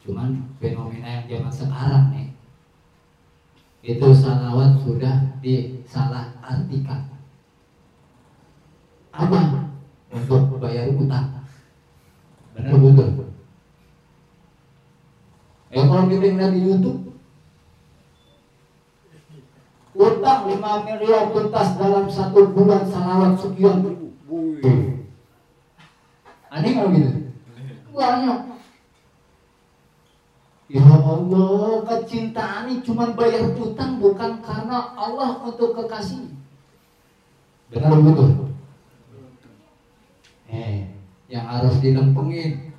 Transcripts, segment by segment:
cuman fenomena yang zaman sekarang nih itu salawat sudah disalah artikan apa? Untuk bayar utang benar. Betul? Eh kalau kita lihat di YouTube utang 5 miliar tuntas dalam satu bulan salawat sekian. Ribu aneh kalau gitu? Banyak Ya Allah, kecintaan ini cuma bayar utang bukan karena Allah untuk kekasih. Benar betul? Eh, yang harus dilempengin.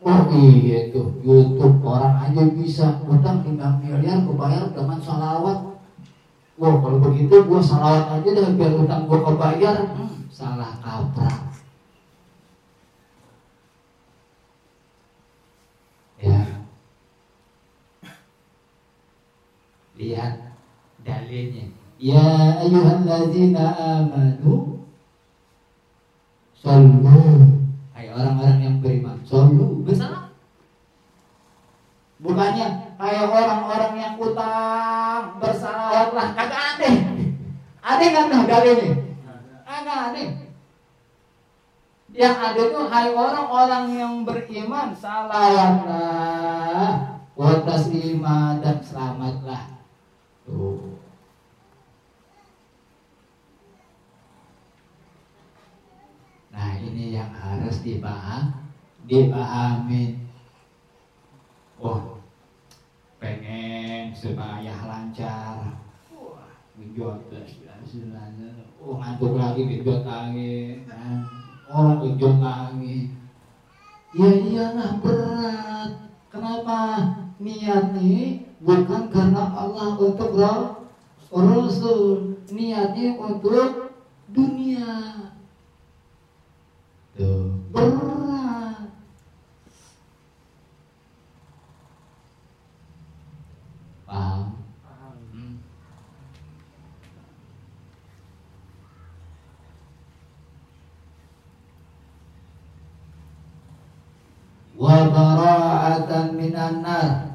Oh iya itu YouTube orang aja bisa utang 5 miliar kebayar dengan salawat. Wah kalau begitu gua salawat aja deh biar utang gua kebayar. Hmm, salah kaprah. Ya. Lihat dalilnya. Ya ayyuhalladzina amanu sallu. Hai orang-orang yang beriman, sallu bersama. Bukannya kayak orang-orang yang utang bersalawatlah kagak aneh. Aneh kan dalilnya? Kagak aneh. Yang ada itu hai orang-orang yang beriman salawatlah watas lima dan selamatlah. Nah ini yang harus dipaham, dipahami. Oh, pengen supaya lancar. Genjot Oh, ngantuk lagi genjot lagi. Orang ujung kami ya iyalah berat kenapa niat nih bukan karena Allah untuk Rasul niatnya untuk dunia. Berat. Paham? Wa bara'atan minan nar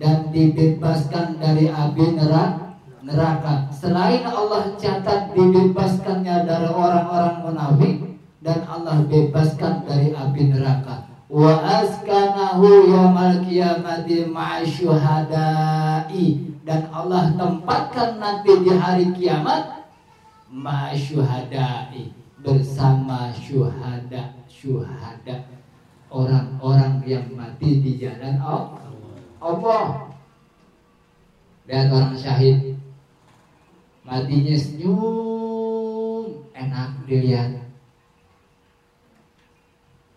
dan dibebaskan dari api neraka. Selain Allah catat dibebaskannya dari orang-orang munafik dan Allah bebaskan dari api neraka. Wa askanahu yaumal qiyamati ma'asyuhadai. Dan Allah tempatkan nanti di hari kiamat ma'asyuhadai. Bersama syuhada syuhada. Orang-orang yang mati di jalan Allah. Dan orang syahid matinya senyum, enak dilihat.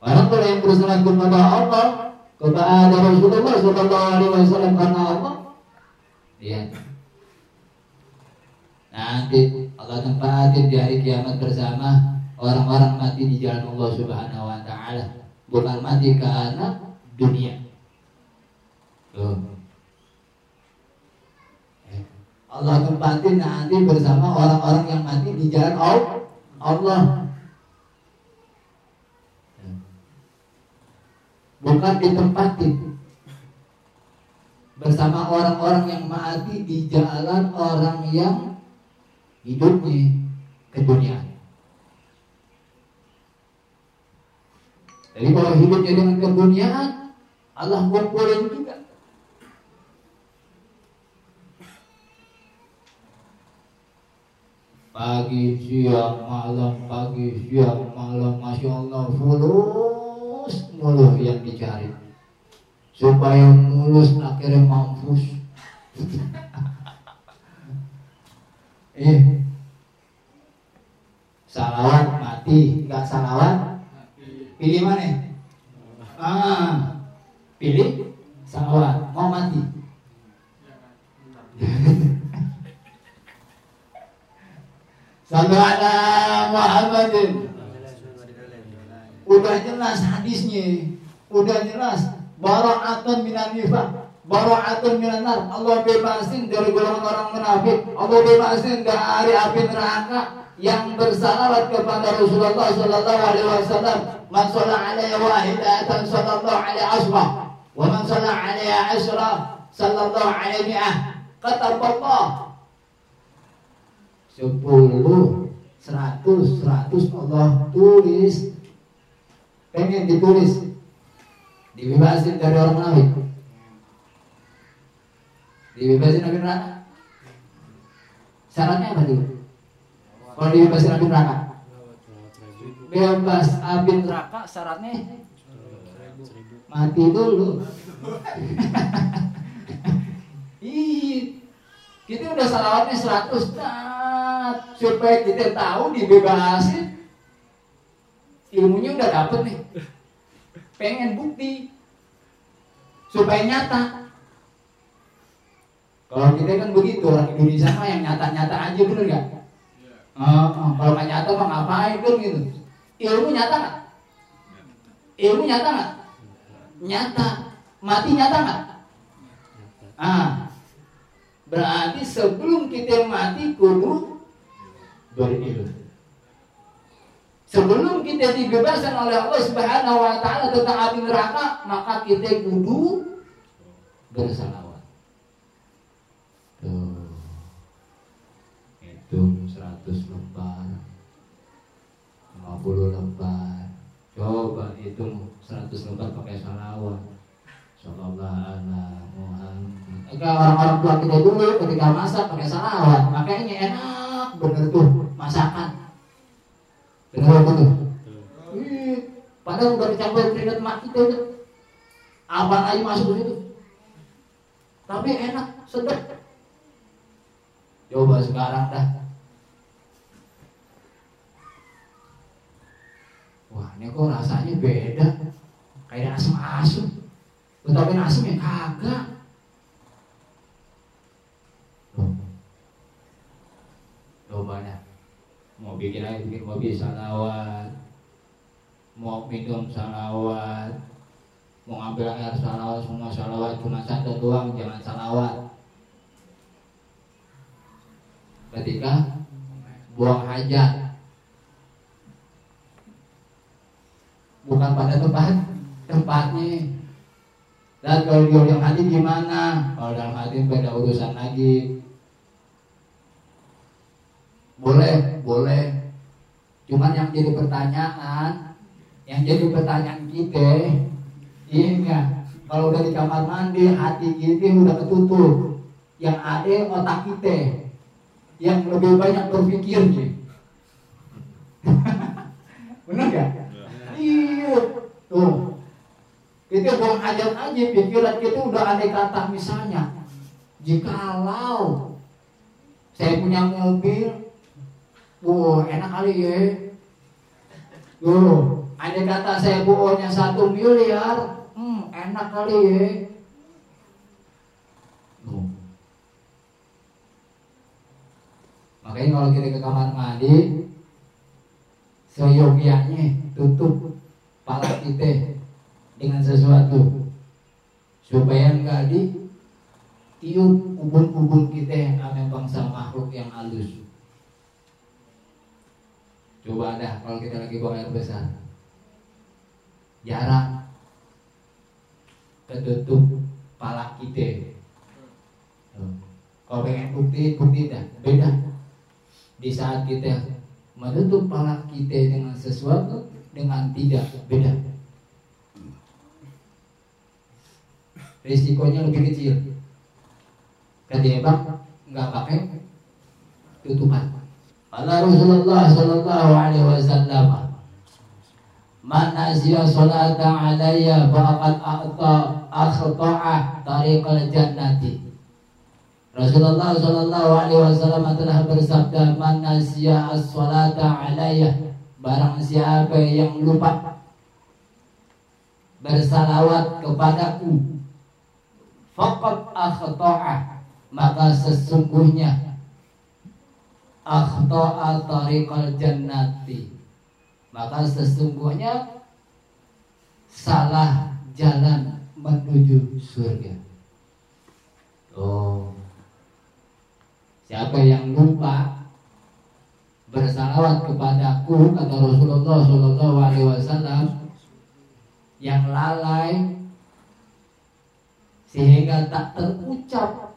Orang kalau yang bersalat kepada Allah, kepada Rasulullah Sallallahu Alaihi Wasallam karena Allah, lihat. Nanti Allah tempatin di hari kiamat bersama orang-orang mati di jalan Allah Subhanahu Wa Taala bukan mati karena dunia. Eh, Allah tempatin nanti bersama orang-orang yang mati di jalan Allah. Bukan ditempatin bersama orang-orang yang mati di jalan orang yang hidupnya ke dunia. Jadi kalau hidupnya dengan keduniaan, Allah kumpulin juga. Pagi, siang, malam, pagi, siang, malam, Masya Allah, fulus mulu yang dicari. Supaya mulus akhirnya mampus. eh, salawat mati, nggak salawat Pilih mana? Ah, pilih salawat. Mau mati? Sallu ala Muhammadin. Udah jelas hadisnya. Udah jelas. Bara'atun minan nifaq. Bara'atun minan nar. Allah bebasin dari golongan orang munafik. Allah bebasin dari api neraka yang bersalawat kepada Rasulullah sallallahu alaihi wasallam man shalla alaihi wahidatan sallallahu alaihi asra wa man shalla alaihi asra sallallahu alaihi mi'ah kata Allah 10 100 100 Allah tulis. Pengen ditulis. Dibebasin dari orang munafik. Dibebasin dari neraka. Syaratnya apa dulu kalau dibebasin api neraka. Bebas api neraka syaratnya mati dulu kita udah salawatnya 100 nah, supaya kita tahu dibebasin ilmunya udah dapet nih. Pengen bukti. Supaya nyata. Kalau kita kan begitu orang Indonesia mah yang nyata-nyata aja bener nggak? Uh, uh, kalau nggak nyata mah ngapain kan gitu? Ilmu nyata nggak? Ilmu nyata nggak? Nyata. Mati nyata nggak? Ah berarti sebelum kita mati kudu berilmu sebelum kita dibebaskan oleh Allah Subhanahu wa taala tentang api neraka maka kita kudu bersalawat. Tuh. Itu 100 lembar 50 lembar. Coba hitung 100 lembar pakai salawat Sallallahu orang-orang tua kita dulu ketika masak pakai salawat makanya enak bener tuh masakan. Bener betul padahal udah dicampur keringat mak kita itu. Apa aja masuk ke situ. Tapi enak sedap. Coba sekarang dah. Wah ini kok rasanya beda. Kayak asam-asam Tetapi asam ya kagak. Coba dah Mau bikin aja bikin mobil salawat. Mau minum salawat. Mau ngambil air salawat Semua salawat. Cuma satu doang Jangan salawat. Ketika Buang hajat. Bukan pada tempat tempatnya dan kalau di dalam hati gimana? Kalau dalam hati beda urusan lagi. Boleh boleh. Cuman yang jadi pertanyaan yang jadi pertanyaan kita iya kalau udah di kamar mandi hati kita udah ketutup. Yang ada otak kita. Yang lebih banyak berpikirnya benar gak? Iya. Tuh. Kita buang hajat aja pikiran kita udah ada kata misalnya. Jikalau saya punya mobil, wah enak kali ya. Tuh, ada kata saya buahnya satu miliar, hmm, enak kali ya. Makanya kalau kita ke kamar mandi, seyogianya tutup pala kita dengan sesuatu. Supaya enggak di tiup ubun-ubun kita ame bangsa makhluk yang halus. Coba dah kalau kita lagi buang air besar. Jarang ketutup pala kita. Kalau pengen bukti bukti dah. Beda. Di saat kita menutup pala kita dengan sesuatu dengan tidak beda. Risikonya lebih kecil. Ketimbang nggak pakai tutupan. Allah Rasulullah Sallallahu Alaihi Wasallam Man nasiya salata alaiya faqad a'ta akhta'a tariqal jannati Rasulullah Shallallahu Alaihi Wasallam telah bersabda, "Man nasiya as-salata alayya." Barang siapa yang lupa bersalawat kepadaku, faqad akhta'a, maka sesungguhnya akhta'a tariqal jannati. Maka sesungguhnya salah jalan menuju surga. Oh, Siapa yang lupa bersalawat kepadaku kata Rasulullah Shallallahu Alaihi Wasallam yang lalai sehingga tak terucap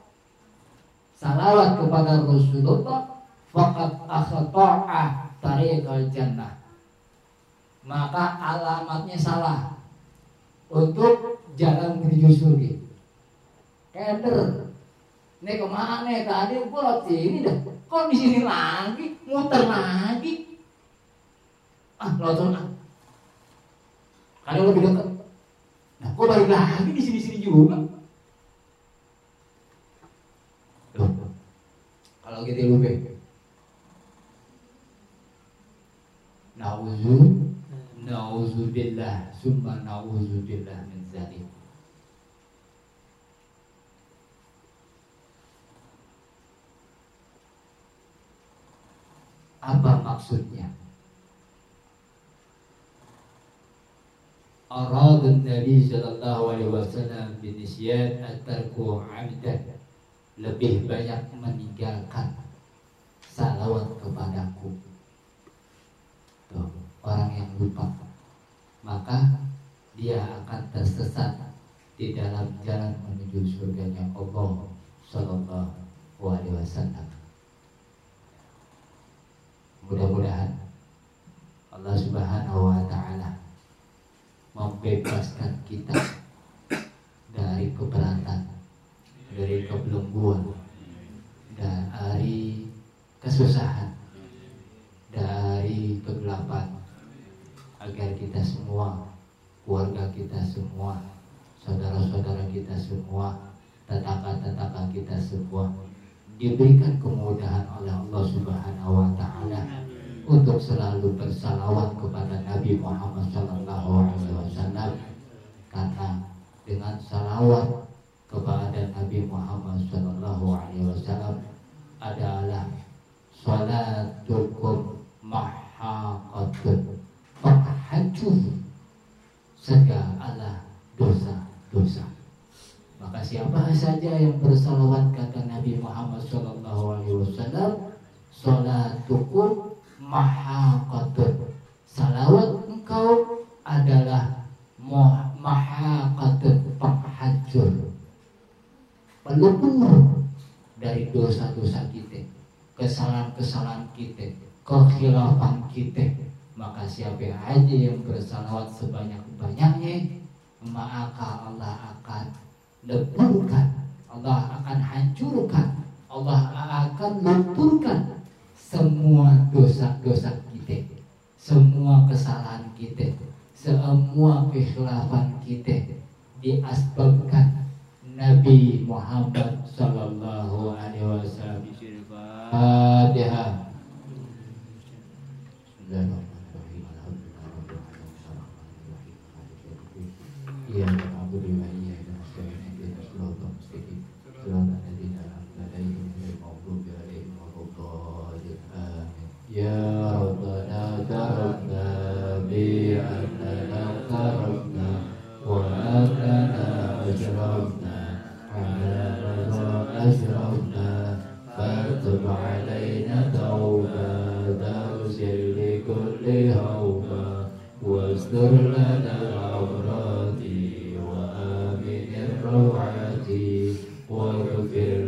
salawat kepada Rasulullah fakat akhta'a tariqal jannah. Maka alamatnya salah. Untuk jalan menuju surga. Keder. Ini ke mana? Tadi gua sini dah. Kok di sini lagi? Muter lagi. Ah lotor ah lebih dekat. Nah kok balik lagi di sini sini juga Summa nauzubillah min zalik Apa maksudnya? Aradun Nabi Sallallahu Alaihi Wasallam binisyan at-tarku amdan lebih banyak meninggalkan salawat kepadaku. Tuh, orang yang lupa maka dia akan tersesat di dalam jalan menuju surganya Allah Sallallahu Alaihi Wasallam. Mudah-mudahan Allah Subhanahu wa taala membebaskan kita dari keberatan, dari kebelengguan, dari kesusahan, semua, keluarga kita semua, saudara-saudara kita semua, tetangga-tetangga kita semua diberikan kemudahan oleh Allah Subhanahu wa taala untuk selalu bersalawat kepada Nabi Muhammad sallallahu alaihi wasallam. Karena dengan salawat kepada Nabi Muhammad sallallahu alaihi wasallam adalah salatukum mahaqatun fahajjuh segala dosa-dosa maka siapa saja yang bersalawat kata Nabi Muhammad Shallallahu Alaihi Wasallam, salatukum mahaqatun. Salawat engkau adalah mahaqatun penghajur. Pelupur dari dosa-dosa kita, kesalahan-kesalahan kita, kekhilafan kita. Maka siapa aja yang bersalawat sebanyak-banyaknya, maka Allah akan leburkan Allah akan hancurkan Allah akan lunturkan semua dosa-dosa kita semua kesalahan kita semua kekhilafan kita diasbabkan Nabi Muhammad Sallallahu Alaihi Wasallam. Fatihah. Bismillahirrahmanirrahim. واستر لنا العورات وآمن الروعات واغفر